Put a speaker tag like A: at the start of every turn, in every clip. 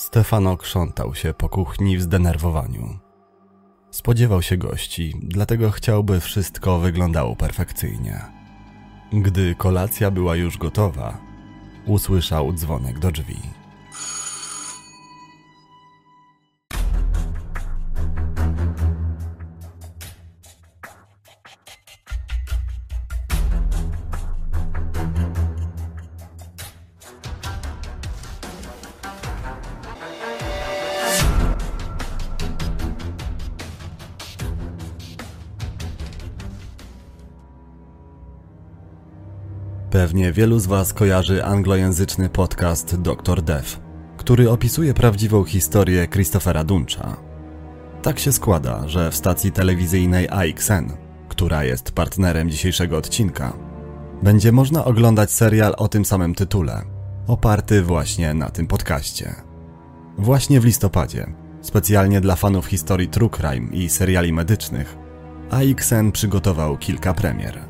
A: Stefano krzątał się po kuchni w zdenerwowaniu. Spodziewał się gości, dlatego chciałby wszystko wyglądało perfekcyjnie. Gdy kolacja była już gotowa, usłyszał dzwonek do drzwi. Pewnie wielu z Was kojarzy anglojęzyczny podcast Dr. Death, który opisuje prawdziwą historię Christophera Duncha. Tak się składa, że w stacji telewizyjnej AXN, która jest partnerem dzisiejszego odcinka, będzie można oglądać serial o tym samym tytule, oparty właśnie na tym podcaście. Właśnie w listopadzie, specjalnie dla fanów historii true crime i seriali medycznych, AXN przygotował kilka premier.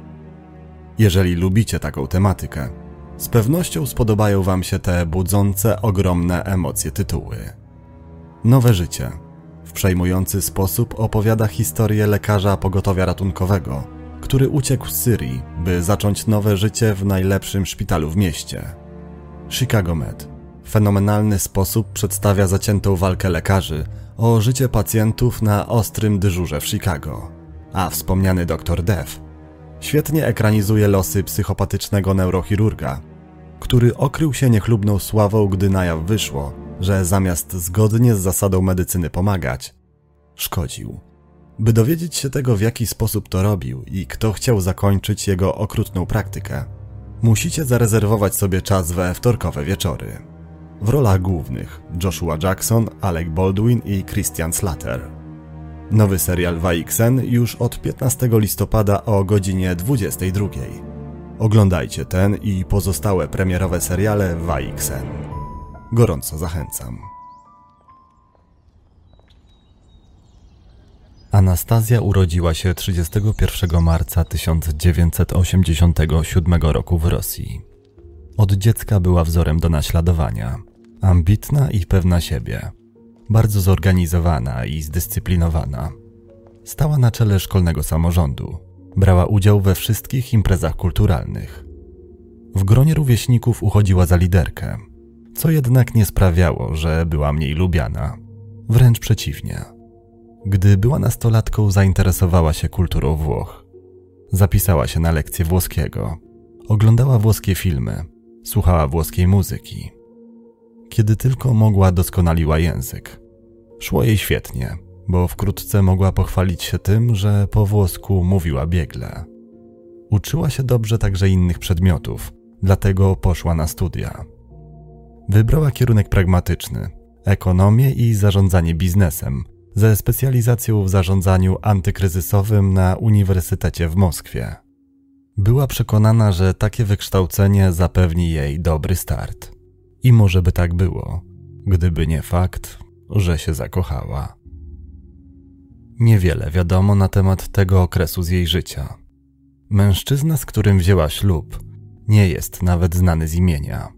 A: Jeżeli lubicie taką tematykę, z pewnością spodobają Wam się te budzące ogromne emocje tytuły. Nowe życie w przejmujący sposób opowiada historię lekarza pogotowia ratunkowego, który uciekł z Syrii, by zacząć nowe życie w najlepszym szpitalu w mieście. Chicago Med fenomenalny sposób przedstawia zaciętą walkę lekarzy o życie pacjentów na ostrym dyżurze w Chicago. A wspomniany dr Dev Świetnie ekranizuje losy psychopatycznego neurochirurga, który okrył się niechlubną sławą, gdy na jaw wyszło, że zamiast zgodnie z zasadą medycyny pomagać, szkodził. By dowiedzieć się tego, w jaki sposób to robił i kto chciał zakończyć jego okrutną praktykę, musicie zarezerwować sobie czas we wtorkowe wieczory. W rolach głównych Joshua Jackson, Alec Baldwin i Christian Slater. Nowy serial w AXN już od 15 listopada o godzinie 22. Oglądajcie ten i pozostałe premierowe seriale w AXN. Gorąco zachęcam. Anastazja urodziła się 31 marca 1987 roku w Rosji. Od dziecka była wzorem do naśladowania, ambitna i pewna siebie bardzo zorganizowana i zdyscyplinowana. Stała na czele szkolnego samorządu. Brała udział we wszystkich imprezach kulturalnych. W gronie rówieśników uchodziła za liderkę, co jednak nie sprawiało, że była mniej lubiana. Wręcz przeciwnie. Gdy była nastolatką, zainteresowała się kulturą Włoch. Zapisała się na lekcje włoskiego, oglądała włoskie filmy, słuchała włoskiej muzyki. Kiedy tylko mogła, doskonaliła język. Szło jej świetnie, bo wkrótce mogła pochwalić się tym, że po włosku mówiła biegle. Uczyła się dobrze także innych przedmiotów, dlatego poszła na studia. Wybrała kierunek pragmatyczny ekonomię i zarządzanie biznesem, ze specjalizacją w zarządzaniu antykryzysowym na Uniwersytecie w Moskwie. Była przekonana, że takie wykształcenie zapewni jej dobry start. I może by tak było, gdyby nie fakt, że się zakochała. Niewiele wiadomo na temat tego okresu z jej życia. Mężczyzna, z którym wzięła ślub, nie jest nawet znany z imienia.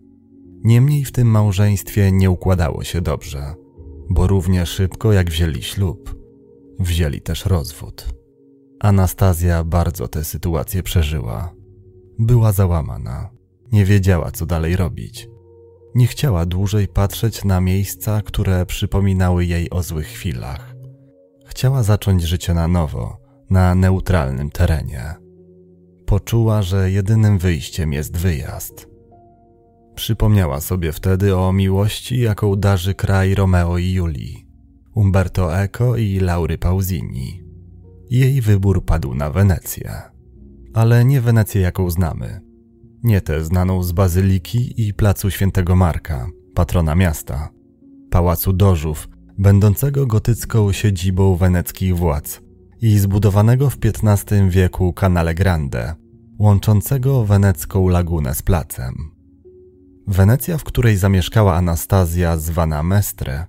A: Niemniej w tym małżeństwie nie układało się dobrze, bo równie szybko jak wzięli ślub, wzięli też rozwód. Anastazja bardzo tę sytuację przeżyła. Była załamana, nie wiedziała co dalej robić. Nie chciała dłużej patrzeć na miejsca, które przypominały jej o złych chwilach. Chciała zacząć życie na nowo, na neutralnym terenie. Poczuła, że jedynym wyjściem jest wyjazd. Przypomniała sobie wtedy o miłości, jaką darzy kraj Romeo i Julii, Umberto Eco i Laury Pausini. Jej wybór padł na Wenecję. Ale nie Wenecję, jaką znamy – nie tę znaną z bazyliki i placu Świętego Marka, patrona miasta, pałacu Dożów, będącego gotycką siedzibą weneckich władz i zbudowanego w XV wieku Canale Grande, łączącego wenecką lagunę z placem. Wenecja, w której zamieszkała Anastazja zwana Mestre,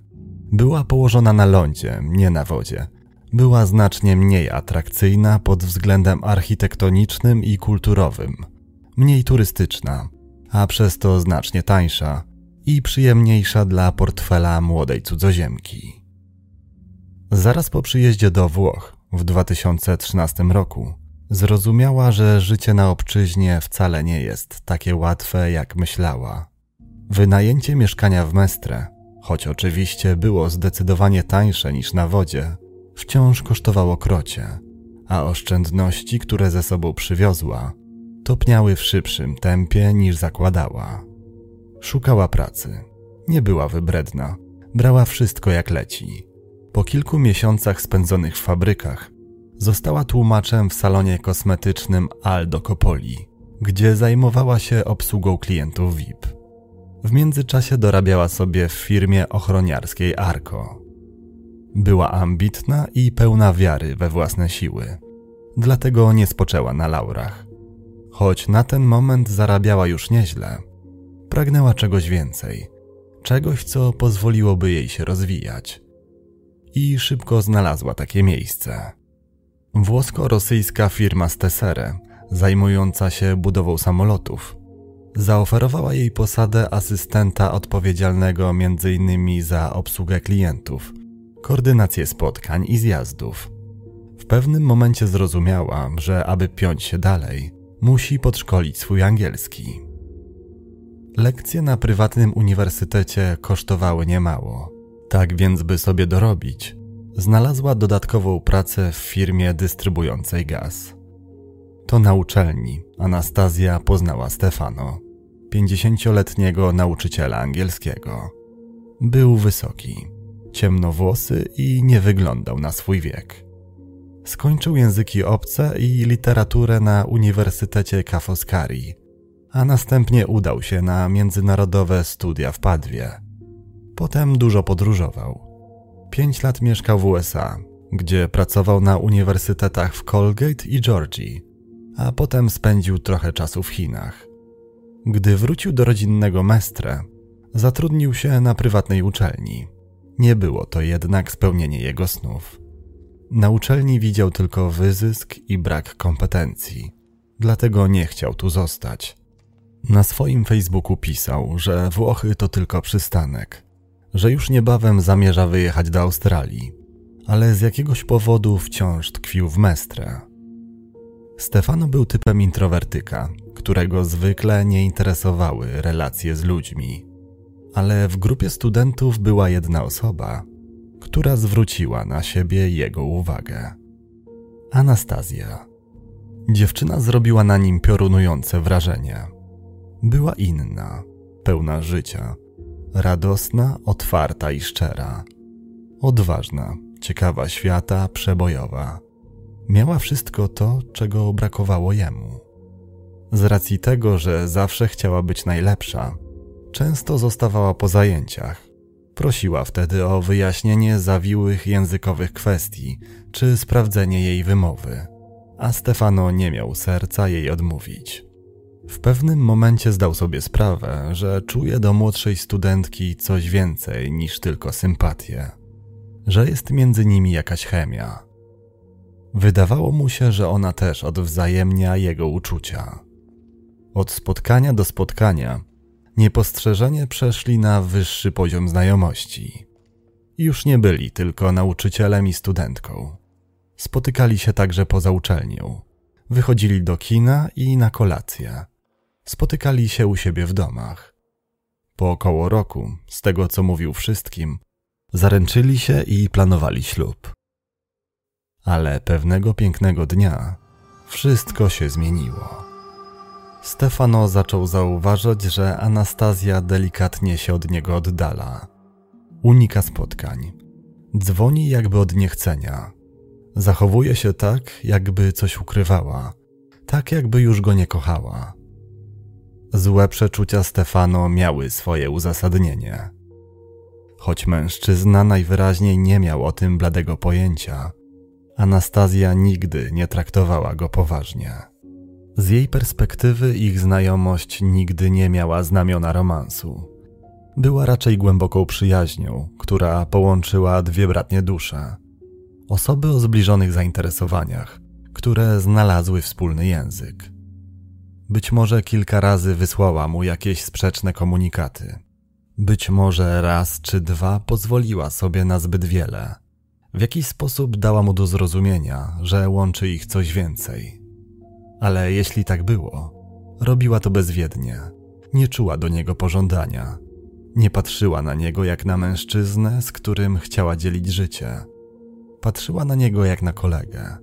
A: była położona na lądzie, nie na wodzie. Była znacznie mniej atrakcyjna pod względem architektonicznym i kulturowym – mniej turystyczna, a przez to znacznie tańsza i przyjemniejsza dla portfela młodej cudzoziemki. Zaraz po przyjeździe do Włoch w 2013 roku zrozumiała, że życie na obczyźnie wcale nie jest takie łatwe, jak myślała. Wynajęcie mieszkania w Mestre, choć oczywiście było zdecydowanie tańsze niż na wodzie, wciąż kosztowało krocie, a oszczędności, które ze sobą przywiozła, topniały w szybszym tempie niż zakładała. Szukała pracy. Nie była wybredna. Brała wszystko jak leci. Po kilku miesiącach spędzonych w fabrykach, została tłumaczem w salonie kosmetycznym Aldo Copoli, gdzie zajmowała się obsługą klientów VIP. W międzyczasie dorabiała sobie w firmie ochroniarskiej Arco. Była ambitna i pełna wiary we własne siły, dlatego nie spoczęła na laurach. Choć na ten moment zarabiała już nieźle, pragnęła czegoś więcej, czegoś, co pozwoliłoby jej się rozwijać. I szybko znalazła takie miejsce. Włosko-rosyjska firma Stessere, zajmująca się budową samolotów, zaoferowała jej posadę asystenta odpowiedzialnego m.in. za obsługę klientów, koordynację spotkań i zjazdów. W pewnym momencie zrozumiała, że aby piąć się dalej, musi podszkolić swój angielski. Lekcje na prywatnym uniwersytecie kosztowały niemało. Tak więc, by sobie dorobić, znalazła dodatkową pracę w firmie dystrybującej gaz. To na uczelni Anastazja poznała Stefano, pięćdziesięcioletniego nauczyciela angielskiego. Był wysoki, ciemnowłosy i nie wyglądał na swój wiek. Skończył języki obce i literaturę na Uniwersytecie Ca' a następnie udał się na międzynarodowe studia w Padwie. Potem dużo podróżował. Pięć lat mieszkał w USA, gdzie pracował na uniwersytetach w Colgate i Georgii, a potem spędził trochę czasu w Chinach. Gdy wrócił do rodzinnego Mestre, zatrudnił się na prywatnej uczelni. Nie było to jednak spełnienie jego snów. Na uczelni widział tylko wyzysk i brak kompetencji, dlatego nie chciał tu zostać. Na swoim Facebooku pisał, że Włochy to tylko przystanek, że już niebawem zamierza wyjechać do Australii, ale z jakiegoś powodu wciąż tkwił w Mestre. Stefano był typem introwertyka, którego zwykle nie interesowały relacje z ludźmi. Ale w grupie studentów była jedna osoba, która zwróciła na siebie jego uwagę. Anastazja. Dziewczyna zrobiła na nim piorunujące wrażenie. Była inna, pełna życia, radosna, otwarta i szczera, odważna, ciekawa świata, przebojowa. Miała wszystko to, czego brakowało jemu. Z racji tego, że zawsze chciała być najlepsza, często zostawała po zajęciach. Prosiła wtedy o wyjaśnienie zawiłych językowych kwestii czy sprawdzenie jej wymowy, a Stefano nie miał serca jej odmówić. W pewnym momencie zdał sobie sprawę, że czuje do młodszej studentki coś więcej niż tylko sympatię, że jest między nimi jakaś chemia. Wydawało mu się, że ona też odwzajemnia jego uczucia. Od spotkania do spotkania niepostrzeżenie przeszli na wyższy poziom znajomości. Już nie byli tylko nauczycielem i studentką. Spotykali się także poza uczelnią. Wychodzili do kina i na kolację. Spotykali się u siebie w domach. Po około roku, z tego co mówił wszystkim, zaręczyli się i planowali ślub. Ale pewnego pięknego dnia wszystko się zmieniło. Stefano zaczął zauważać, że Anastazja delikatnie się od niego oddala. Unika spotkań. Dzwoni jakby od niechcenia. Zachowuje się tak, jakby coś ukrywała, tak jakby już go nie kochała. Złe przeczucia Stefano miały swoje uzasadnienie. Choć mężczyzna najwyraźniej nie miał o tym bladego pojęcia, Anastazja nigdy nie traktowała go poważnie. Z jej perspektywy ich znajomość nigdy nie miała znamiona romansu. Była raczej głęboką przyjaźnią, która połączyła dwie bratnie dusze. Osoby o zbliżonych zainteresowaniach, które znalazły wspólny język. Być może kilka razy wysłała mu jakieś sprzeczne komunikaty. Być może raz czy dwa pozwoliła sobie na zbyt wiele. W jakiś sposób dała mu do zrozumienia, że łączy ich coś więcej. Ale jeśli tak było, robiła to bezwiednie. Nie czuła do niego pożądania. Nie patrzyła na niego jak na mężczyznę, z którym chciała dzielić życie. Patrzyła na niego jak na kolegę.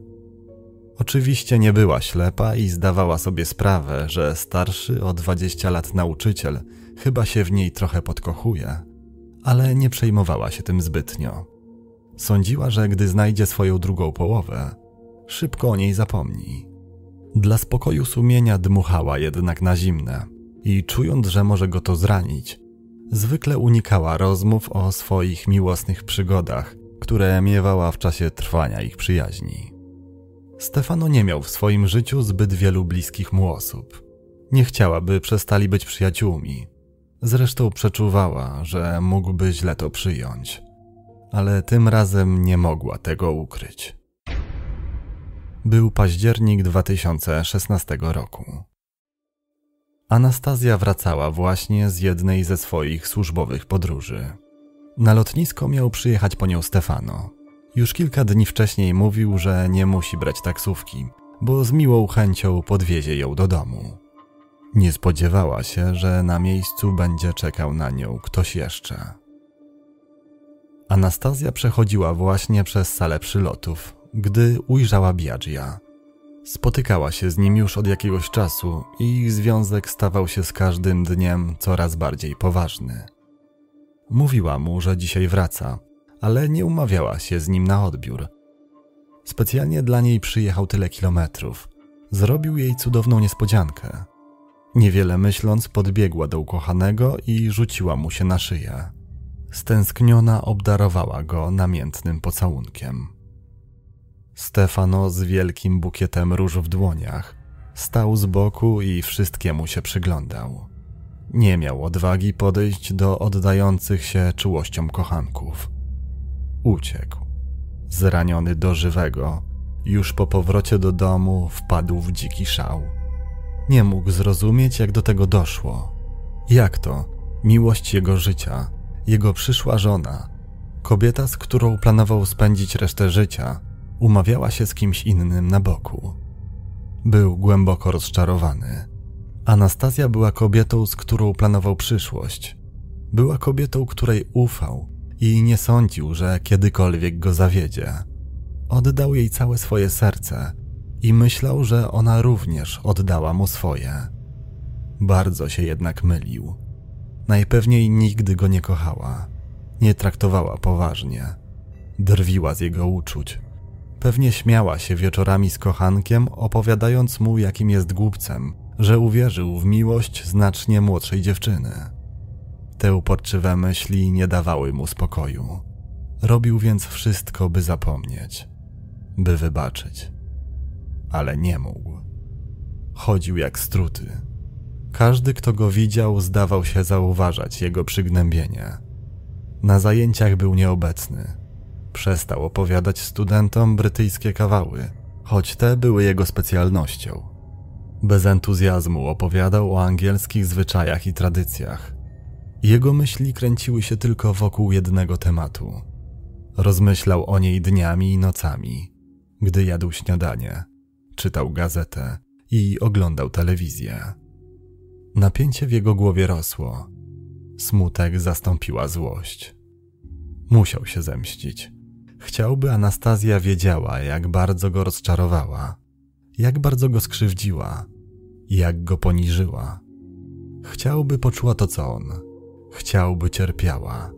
A: Oczywiście nie była ślepa i zdawała sobie sprawę, że starszy o 20 lat nauczyciel chyba się w niej trochę podkochuje, ale nie przejmowała się tym zbytnio. Sądziła, że gdy znajdzie swoją drugą połowę, szybko o niej zapomni. Dla spokoju sumienia dmuchała jednak na zimne i czując, że może go to zranić, zwykle unikała rozmów o swoich miłosnych przygodach, które miewała w czasie trwania ich przyjaźni. Stefano nie miał w swoim życiu zbyt wielu bliskich mu osób. Nie chciała, by przestali być przyjaciółmi. Zresztą przeczuwała, że mógłby źle to przyjąć. Ale tym razem nie mogła tego ukryć. Był październik 2016 roku. Anastazja wracała właśnie z jednej ze swoich służbowych podróży. Na lotnisko miał przyjechać po nią Stefano. Już kilka dni wcześniej mówił, że nie musi brać taksówki, bo z miłą chęcią podwiezie ją do domu. Nie spodziewała się, że na miejscu będzie czekał na nią ktoś jeszcze. Anastazja przechodziła właśnie przez salę przylotów, gdy ujrzała Biagia. Spotykała się z nim już od jakiegoś czasu i ich związek stawał się z każdym dniem coraz bardziej poważny. Mówiła mu, że dzisiaj wraca, ale nie umawiała się z nim na odbiór. Specjalnie dla niej przyjechał tyle kilometrów. Zrobił jej cudowną niespodziankę. Niewiele myśląc, podbiegła do ukochanego i rzuciła mu się na szyję. Stęskniona obdarowała go namiętnym pocałunkiem. Stefano z wielkim bukietem róż w dłoniach stał z boku i wszystkiemu się przyglądał. Nie miał odwagi podejść do oddających się czułościom kochanków. Uciekł. Zraniony do żywego, już po powrocie do domu wpadł w dziki szał. Nie mógł zrozumieć, jak do tego doszło. Jak to? Miłość jego życia, jego przyszła żona, kobieta, z którą planował spędzić resztę życia, umawiała się z kimś innym na boku. Był głęboko rozczarowany. Anastazja była kobietą, z którą planował przyszłość. Była kobietą, której ufał i nie sądził, że kiedykolwiek go zawiedzie. Oddał jej całe swoje serce i myślał, że ona również oddała mu swoje. Bardzo się jednak mylił. Najpewniej nigdy go nie kochała, nie traktowała poważnie, drwiła z jego uczuć. Pewnie śmiała się wieczorami z kochankiem, opowiadając mu, jakim jest głupcem, że uwierzył w miłość znacznie młodszej dziewczyny. Te uporczywe myśli nie dawały mu spokoju. Robił więc wszystko, by zapomnieć, by wybaczyć. Ale nie mógł. Chodził jak struty. Każdy, kto go widział, zdawał się zauważać jego przygnębienie. Na zajęciach był nieobecny. Przestał opowiadać studentom brytyjskie kawały, choć te były jego specjalnością. Bez entuzjazmu opowiadał o angielskich zwyczajach i tradycjach. Jego myśli kręciły się tylko wokół jednego tematu. Rozmyślał o niej dniami i nocami, gdy jadł śniadanie, czytał gazetę i oglądał telewizję. Napięcie w jego głowie rosło. Smutek zastąpiła złość. Musiał się zemścić. Chciałby Anastazja wiedziała, jak bardzo go rozczarowała, jak bardzo go skrzywdziła, jak go poniżyła. Chciałby poczuła to, co on. Chciałby cierpiała.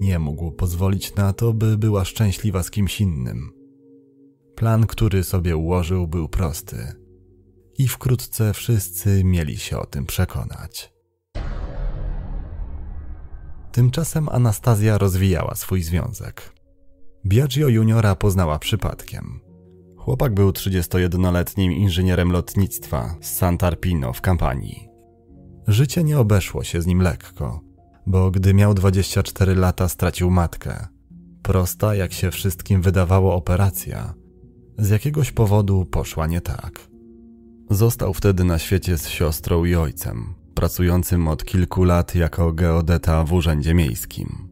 A: Nie mógł pozwolić na to, by była szczęśliwa z kimś innym. Plan, który sobie ułożył, był prosty i wkrótce wszyscy mieli się o tym przekonać. Tymczasem Anastazja rozwijała swój związek. Biagio juniora poznała przypadkiem. Chłopak był 31-letnim inżynierem lotnictwa z Sant'Arpino w kampanii. Życie nie obeszło się z nim lekko, bo gdy miał 24 lata stracił matkę. Prosta, jak się wszystkim wydawało operacja, z jakiegoś powodu poszła nie tak. Został wtedy na świecie z siostrą i ojcem, pracującym od kilku lat jako geodeta w urzędzie miejskim.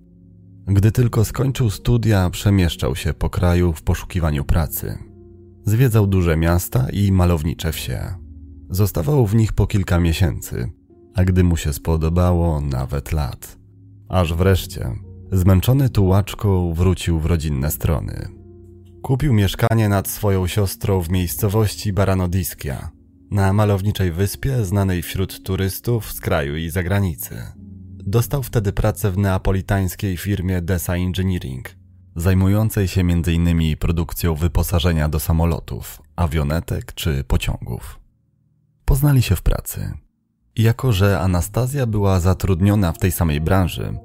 A: Gdy tylko skończył studia, przemieszczał się po kraju w poszukiwaniu pracy. Zwiedzał duże miasta i malownicze wsie. Zostawał w nich po kilka miesięcy, a gdy mu się spodobało, nawet lat. Aż wreszcie, zmęczony tułaczką, wrócił w rodzinne strony. Kupił mieszkanie nad swoją siostrą w miejscowości Baranodiskia, na malowniczej wyspie znanej wśród turystów z kraju i zagranicy. Dostał wtedy pracę w neapolitańskiej firmie Desa Engineering, zajmującej się m.in. produkcją wyposażenia do samolotów, awionetek czy pociągów. Poznali się w pracy. Jako, że Anastazja była zatrudniona w tej samej branży,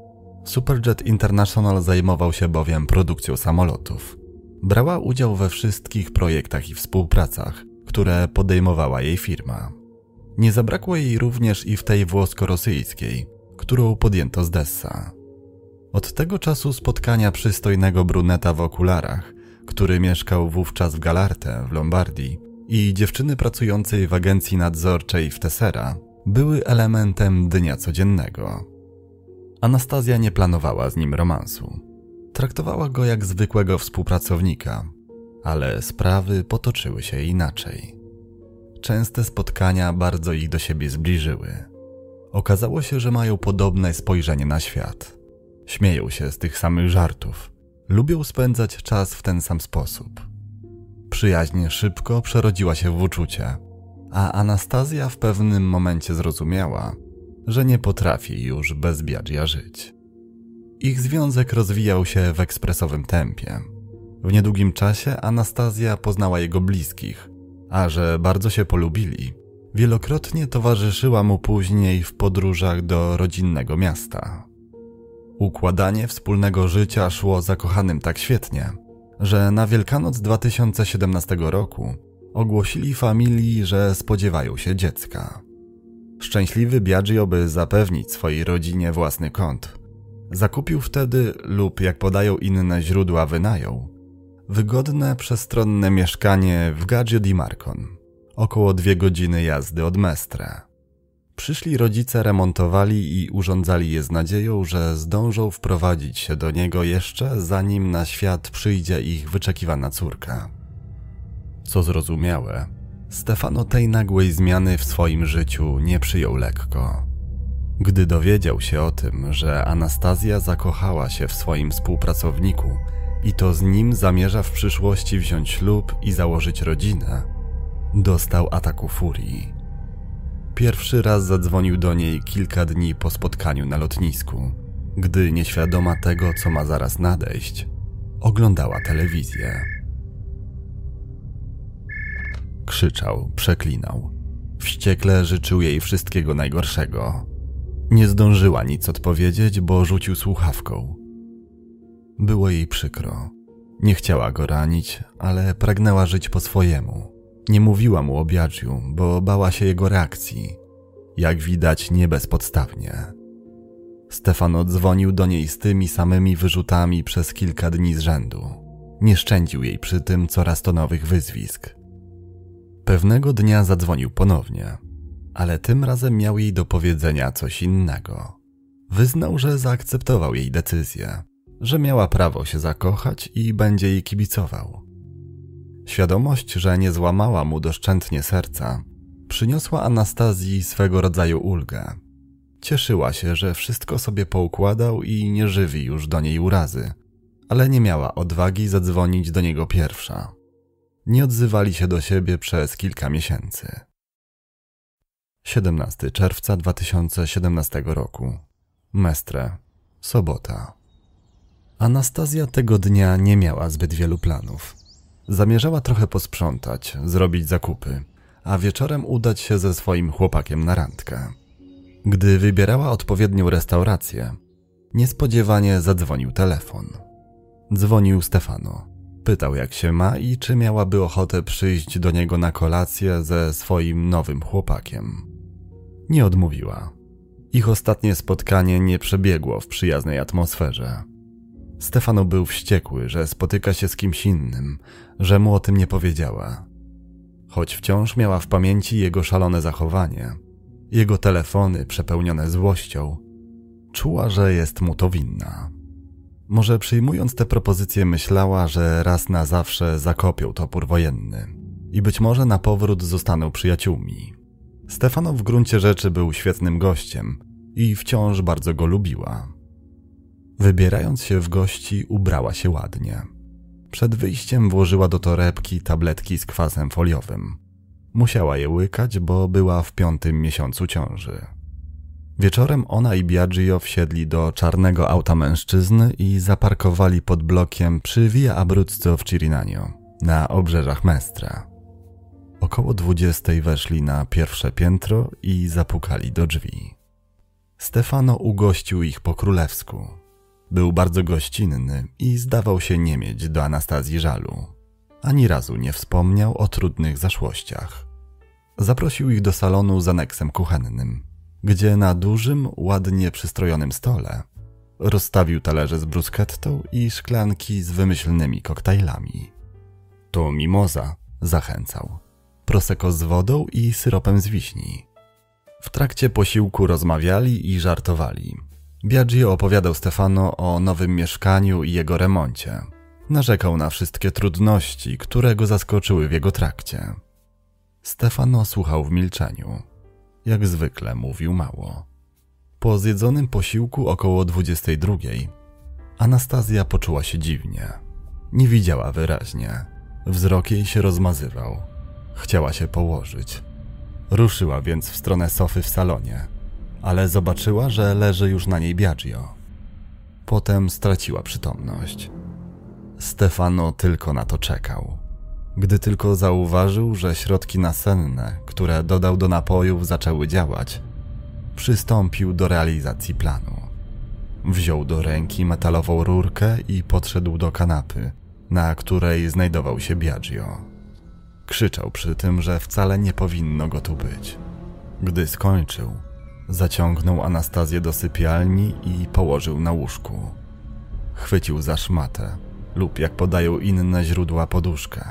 A: Superjet International zajmował się bowiem produkcją samolotów. Brała udział we wszystkich projektach i współpracach, które podejmowała jej firma. Nie zabrakło jej również i w tej włosko-rosyjskiej, którą podjęto z Dessa. Od tego czasu spotkania przystojnego bruneta w okularach, który mieszkał wówczas w Galarte w Lombardii, i dziewczyny pracującej w agencji nadzorczej w Tessera były elementem dnia codziennego. Anastazja nie planowała z nim romansu. Traktowała go jak zwykłego współpracownika, ale sprawy potoczyły się inaczej. Częste spotkania bardzo ich do siebie zbliżyły. Okazało się, że mają podobne spojrzenie na świat. Śmieją się z tych samych żartów. Lubią spędzać czas w ten sam sposób. Przyjaźń szybko przerodziła się w uczucie, a Anastazja w pewnym momencie zrozumiała, że nie potrafi już bez Biadzia żyć. Ich związek rozwijał się w ekspresowym tempie. W niedługim czasie Anastazja poznała jego bliskich, a że bardzo się polubili, wielokrotnie towarzyszyła mu później w podróżach do rodzinnego miasta. Układanie wspólnego życia szło zakochanym tak świetnie, że na Wielkanoc 2017 roku ogłosili familii, że spodziewają się dziecka. Szczęśliwy Biagio, by zapewnić swojej rodzinie własny kąt, zakupił wtedy, lub jak podają inne źródła, wynajął, wygodne, przestronne mieszkanie w Gaggio di Marcon, około dwie godziny jazdy od Mestre. Przyszli rodzice remontowali i urządzali je z nadzieją, że zdążą wprowadzić się do niego jeszcze zanim na świat przyjdzie ich wyczekiwana córka. Co zrozumiałe, Stefano tej nagłej zmiany w swoim życiu nie przyjął lekko. Gdy dowiedział się o tym, że Anastazja zakochała się w swoim współpracowniku i to z nim zamierza w przyszłości wziąć ślub i założyć rodzinę, dostał ataku furii. Pierwszy raz zadzwonił do niej kilka dni po spotkaniu na lotnisku, gdy nieświadoma tego, co ma zaraz nadejść, oglądała telewizję. Krzyczał, przeklinał. Wściekle życzył jej wszystkiego najgorszego. Nie zdążyła nic odpowiedzieć, bo rzucił słuchawką. Było jej przykro. Nie chciała go ranić, ale pragnęła żyć po swojemu. Nie mówiła mu o Biagiu, bo bała się jego reakcji. Jak widać, nie bezpodstawnie. Stefano dzwonił do niej z tymi samymi wyrzutami przez kilka dni z rzędu. Nie szczędził jej przy tym coraz to nowych wyzwisk. Pewnego dnia zadzwonił ponownie, ale tym razem miał jej do powiedzenia coś innego. Wyznał, że zaakceptował jej decyzję, że miała prawo się zakochać i będzie jej kibicował. Świadomość, że nie złamała mu doszczętnie serca, przyniosła Anastazji swego rodzaju ulgę. Cieszyła się, że wszystko sobie poukładał i nie żywi już do niej urazy, ale nie miała odwagi zadzwonić do niego pierwsza. Nie odzywali się do siebie przez kilka miesięcy. 17 czerwca 2017 roku. Mestre. Sobota. Anastazja tego dnia nie miała zbyt wielu planów. Zamierzała trochę posprzątać, zrobić zakupy, a wieczorem udać się ze swoim chłopakiem na randkę. Gdy wybierała odpowiednią restaurację, niespodziewanie zadzwonił telefon. Dzwonił Stefano. Pytał, jak się ma i czy miałaby ochotę przyjść do niego na kolację ze swoim nowym chłopakiem. Nie odmówiła. Ich ostatnie spotkanie nie przebiegło w przyjaznej atmosferze. Stefano był wściekły, że spotyka się z kimś innym, że mu o tym nie powiedziała. Choć wciąż miała w pamięci jego szalone zachowanie, jego telefony przepełnione złością, czuła, że jest mu to winna. Może przyjmując te propozycje myślała, że raz na zawsze zakopią topór wojenny i być może na powrót zostaną przyjaciółmi. Stefano w gruncie rzeczy był świetnym gościem i wciąż bardzo go lubiła. Wybierając się w gości, ubrała się ładnie. Przed wyjściem włożyła do torebki tabletki z kwasem foliowym. Musiała je łykać, bo była w piątym miesiącu ciąży. Wieczorem ona i Biagio wsiedli do czarnego auta mężczyzny i zaparkowali pod blokiem przy Via Abruzzo w Cirinanio, na obrzeżach Mestra. Około dwudziestej weszli na pierwsze piętro i zapukali do drzwi. Stefano ugościł ich po królewsku. Był bardzo gościnny i zdawał się nie mieć do Anastazji żalu. Ani razu nie wspomniał o trudnych zaszłościach. Zaprosił ich do salonu z aneksem kuchennym, gdzie na dużym, ładnie przystrojonym stole rozstawił talerze z bruskettą i szklanki z wymyślnymi koktajlami. To mimoza, zachęcał. Prosecco z wodą i syropem z wiśni. W trakcie posiłku rozmawiali i żartowali. Biagio opowiadał Stefano o nowym mieszkaniu i jego remoncie. Narzekał na wszystkie trudności, które go zaskoczyły w jego trakcie. Stefano słuchał w milczeniu. Jak zwykle mówił mało. Po zjedzonym posiłku około 22 Anastazja poczuła się dziwnie. Nie widziała wyraźnie. Wzrok jej się rozmazywał. Chciała się położyć. Ruszyła więc w stronę sofy w salonie, ale zobaczyła, że leży już na niej Biagio. Potem straciła przytomność. Stefano tylko na to czekał. Gdy tylko zauważył, że środki nasenne, które dodał do napojów, zaczęły działać, przystąpił do realizacji planu. Wziął do ręki metalową rurkę i podszedł do kanapy, na której znajdował się Biagio. Krzyczał przy tym, że wcale nie powinno go tu być. Gdy skończył, zaciągnął Anastazję do sypialni i położył na łóżku. Chwycił za szmatę lub, jak podają inne źródła, poduszkę.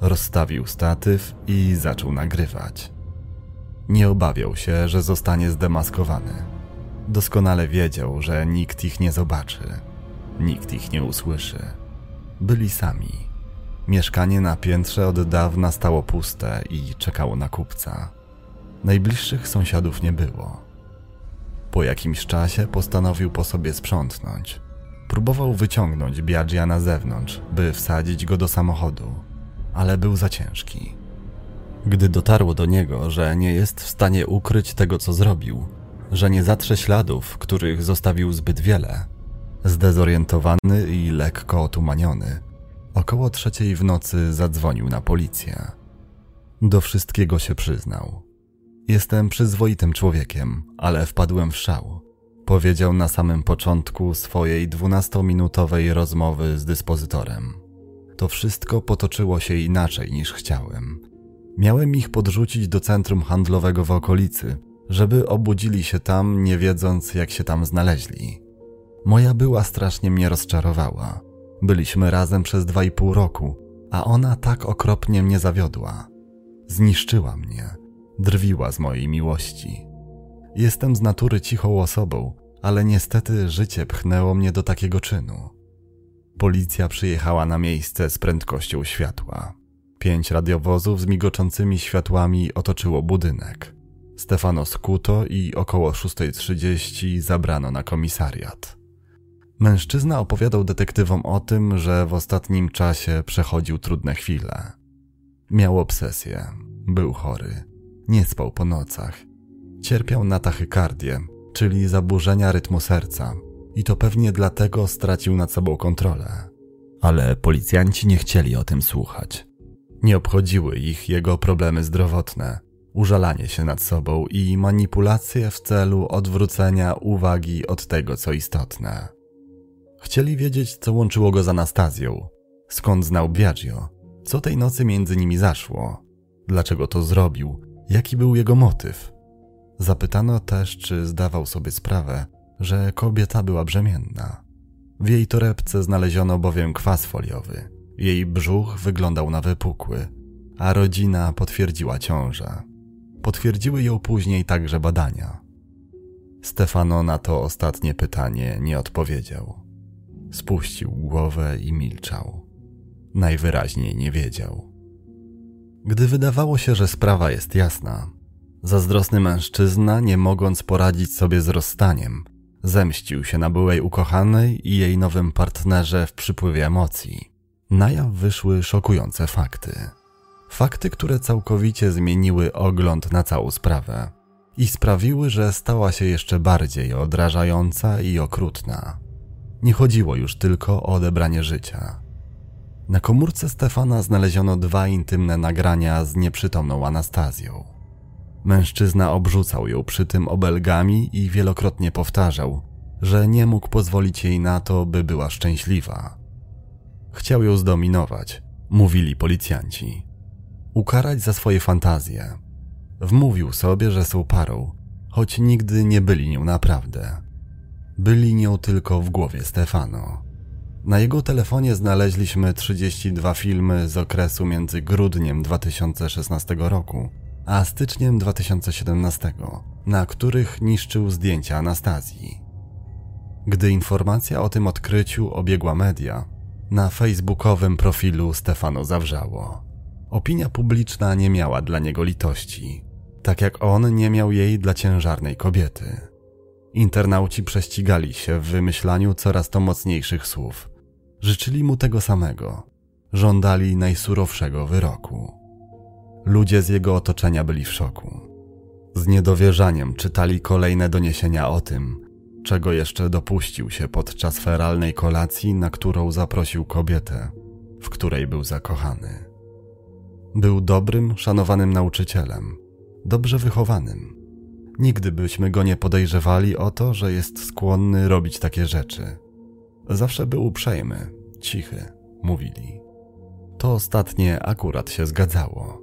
A: Rozstawił statyw i zaczął nagrywać. Nie obawiał się, że zostanie zdemaskowany. Doskonale wiedział, że nikt ich nie zobaczy, nikt ich nie usłyszy. Byli sami Mieszkanie na piętrze od dawna stało puste i czekało na kupca. Najbliższych sąsiadów nie było. Po jakimś czasie postanowił po sobie sprzątnąć. Próbował wyciągnąć Biagia na zewnątrz, by wsadzić go do samochodu, ale był za ciężki. Gdy dotarło do niego, że nie jest w stanie ukryć tego, co zrobił, że nie zatrze śladów, których zostawił zbyt wiele, zdezorientowany i lekko otumaniony, Około trzeciej w nocy zadzwonił na policję. Do wszystkiego się przyznał. Jestem przyzwoitym człowiekiem, ale wpadłem w szał. Powiedział na samym początku swojej dwunastominutowej rozmowy z dyspozytorem. To wszystko potoczyło się inaczej niż chciałem. Miałem ich podrzucić do centrum handlowego w okolicy, żeby obudzili się tam, nie wiedząc, jak się tam znaleźli. Moja była strasznie mnie rozczarowała. Byliśmy razem przez dwa i pół roku, a ona tak okropnie mnie zawiodła. Zniszczyła mnie, drwiła z mojej miłości. Jestem z natury cichą osobą, ale niestety życie pchnęło mnie do takiego czynu. Policja przyjechała na miejsce z prędkością światła. Pięć radiowozów z migoczącymi światłami otoczyło budynek. Stefano skuto i około 6.30 zabrano na komisariat. Mężczyzna opowiadał detektywom o tym, że w ostatnim czasie przechodził trudne chwile. Miał obsesję, był chory, nie spał po nocach, cierpiał na tachykardię, czyli zaburzenia rytmu serca, i to pewnie dlatego stracił nad sobą kontrolę. Ale policjanci nie chcieli o tym słuchać. Nie obchodziły ich jego problemy zdrowotne, użalanie się nad sobą i manipulacje w celu odwrócenia uwagi od tego, co istotne. Chcieli wiedzieć, co łączyło go z Anastazją. Skąd znał Biagio? Co tej nocy między nimi zaszło? Dlaczego to zrobił? Jaki był jego motyw? Zapytano też, czy zdawał sobie sprawę, że kobieta była brzemienna. W jej torebce znaleziono bowiem kwas foliowy. Jej brzuch wyglądał na wypukły, a rodzina potwierdziła ciążę. Potwierdziły ją później także badania. Stefano na to ostatnie pytanie nie odpowiedział. Spuścił głowę i milczał. Najwyraźniej nie wiedział. Gdy wydawało się, że sprawa jest jasna, zazdrosny mężczyzna, nie mogąc poradzić sobie z rozstaniem, zemścił się na byłej ukochanej i jej nowym partnerze w przypływie emocji. Na jaw wyszły szokujące fakty. Fakty, które całkowicie zmieniły ogląd na całą sprawę i sprawiły, że stała się jeszcze bardziej odrażająca i okrutna. Nie chodziło już tylko o odebranie życia. Na komórce Stefana znaleziono dwa intymne nagrania z nieprzytomną Anastazją. Mężczyzna obrzucał ją przy tym obelgami i wielokrotnie powtarzał, że nie mógł pozwolić jej na to, by była szczęśliwa. Chciał ją zdominować, mówili policjanci. Ukarać za swoje fantazje. Wmówił sobie, że są parą, choć nigdy nie byli nią naprawdę. Byli nią tylko w głowie Stefano. Na jego telefonie znaleźliśmy 32 filmy z okresu między grudniem 2016 roku a styczniem 2017, na których niszczył zdjęcia Anastazji. Gdy informacja o tym odkryciu obiegła media, na facebookowym profilu Stefano zawrzało. Opinia publiczna nie miała dla niego litości, tak jak on nie miał jej dla ciężarnej kobiety. Internauci prześcigali się w wymyślaniu coraz to mocniejszych słów. Życzyli mu tego samego. Żądali najsurowszego wyroku. Ludzie z jego otoczenia byli w szoku. Z niedowierzaniem czytali kolejne doniesienia o tym, czego jeszcze dopuścił się podczas feralnej kolacji, na którą zaprosił kobietę, w której był zakochany. Był dobrym, szanowanym nauczycielem, dobrze wychowanym. Nigdy byśmy go nie podejrzewali o to, że jest skłonny robić takie rzeczy. Zawsze był uprzejmy, cichy, mówili. To ostatnie akurat się zgadzało.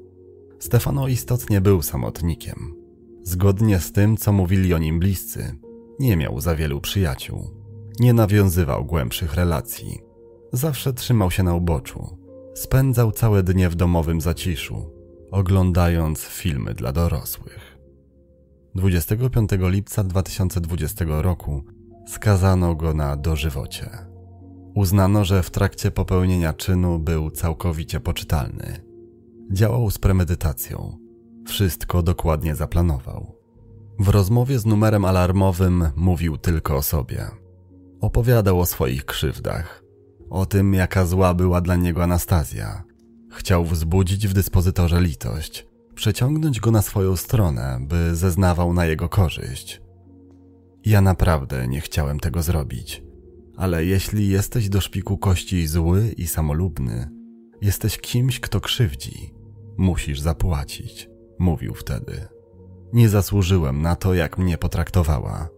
A: Stefano istotnie był samotnikiem. Zgodnie z tym, co mówili o nim bliscy, nie miał za wielu przyjaciół. Nie nawiązywał głębszych relacji. Zawsze trzymał się na uboczu. Spędzał całe dnie w domowym zaciszu, oglądając filmy dla dorosłych. 25 lipca 2020 roku skazano go na dożywocie. Uznano, że w trakcie popełnienia czynu był całkowicie poczytalny. Działał z premedytacją. Wszystko dokładnie zaplanował. W rozmowie z numerem alarmowym mówił tylko o sobie. Opowiadał o swoich krzywdach, o tym, jaka zła była dla niego Anastazja. Chciał wzbudzić w dyspozytorze litość, przeciągnąć go na swoją stronę, by zeznawał na jego korzyść. Ja naprawdę nie chciałem tego zrobić, ale jeśli jesteś do szpiku kości zły i samolubny, jesteś kimś, kto krzywdzi, musisz zapłacić, mówił wtedy. Nie zasłużyłem na to, jak mnie potraktowała.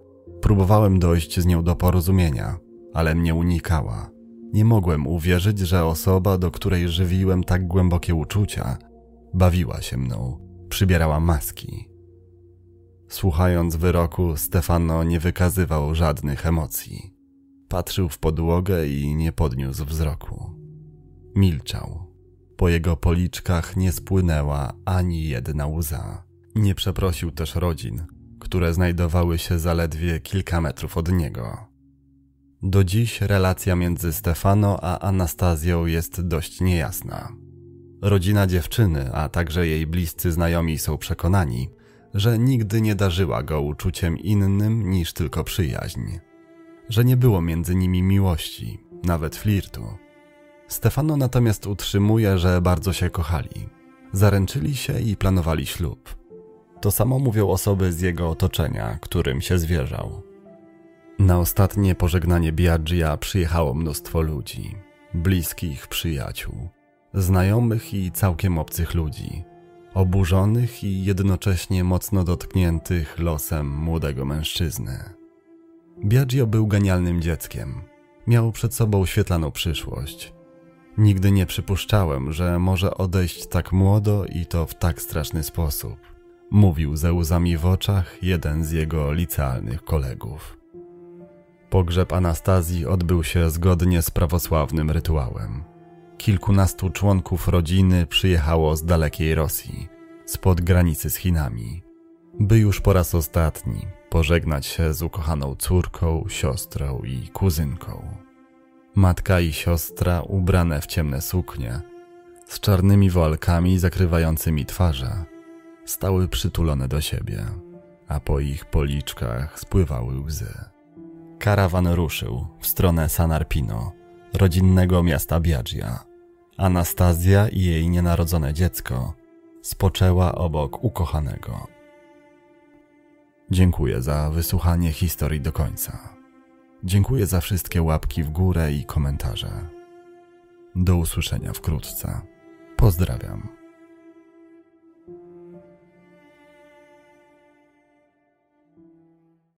A: Próbowałem dojść z nią do porozumienia, ale mnie unikała. Nie mogłem uwierzyć, że osoba, do której żywiłem tak głębokie uczucia, bawiła się mną, przybierała maski. Słuchając wyroku, Stefano nie wykazywał żadnych emocji. Patrzył w podłogę i nie podniósł wzroku. Milczał. Po jego policzkach nie spłynęła ani jedna łza. Nie przeprosił też rodzin, które znajdowały się zaledwie kilka metrów od niego. Do dziś relacja między Stefano a Anastazją jest dość niejasna. Rodzina dziewczyny, a także jej bliscy znajomi są przekonani, że nigdy nie darzyła go uczuciem innym niż tylko przyjaźń. Że nie było między nimi miłości, nawet flirtu. Stefano natomiast utrzymuje, że bardzo się kochali. Zaręczyli się i planowali ślub. To samo mówią osoby z jego otoczenia, którym się zwierzał. Na ostatnie pożegnanie Biaggia przyjechało mnóstwo ludzi, bliskich przyjaciół, znajomych i całkiem obcych ludzi, oburzonych i jednocześnie mocno dotkniętych losem młodego mężczyzny. Biagio był genialnym dzieckiem. Miał przed sobą świetlaną przyszłość. Nigdy nie przypuszczałem, że może odejść tak młodo i to w tak straszny sposób mówił ze łzami w oczach jeden z jego licealnych kolegów. Pogrzeb Anastazji odbył się zgodnie z prawosławnym rytuałem. Kilkunastu członków rodziny przyjechało z dalekiej Rosji, spod granicy z Chinami, by już po raz ostatni pożegnać się z ukochaną córką, siostrą i kuzynką. Matka i siostra ubrane w ciemne suknie, z czarnymi wolkami zakrywającymi twarze, stały przytulone do siebie, a po ich policzkach spływały łzy. Karawan ruszył w stronę San Arpino, rodzinnego miasta Biaggia. Anastazja i jej nienarodzone dziecko spoczęła obok ukochanego. Dziękuję za wysłuchanie historii do końca. Dziękuję za wszystkie łapki w górę i komentarze. Do usłyszenia wkrótce. Pozdrawiam.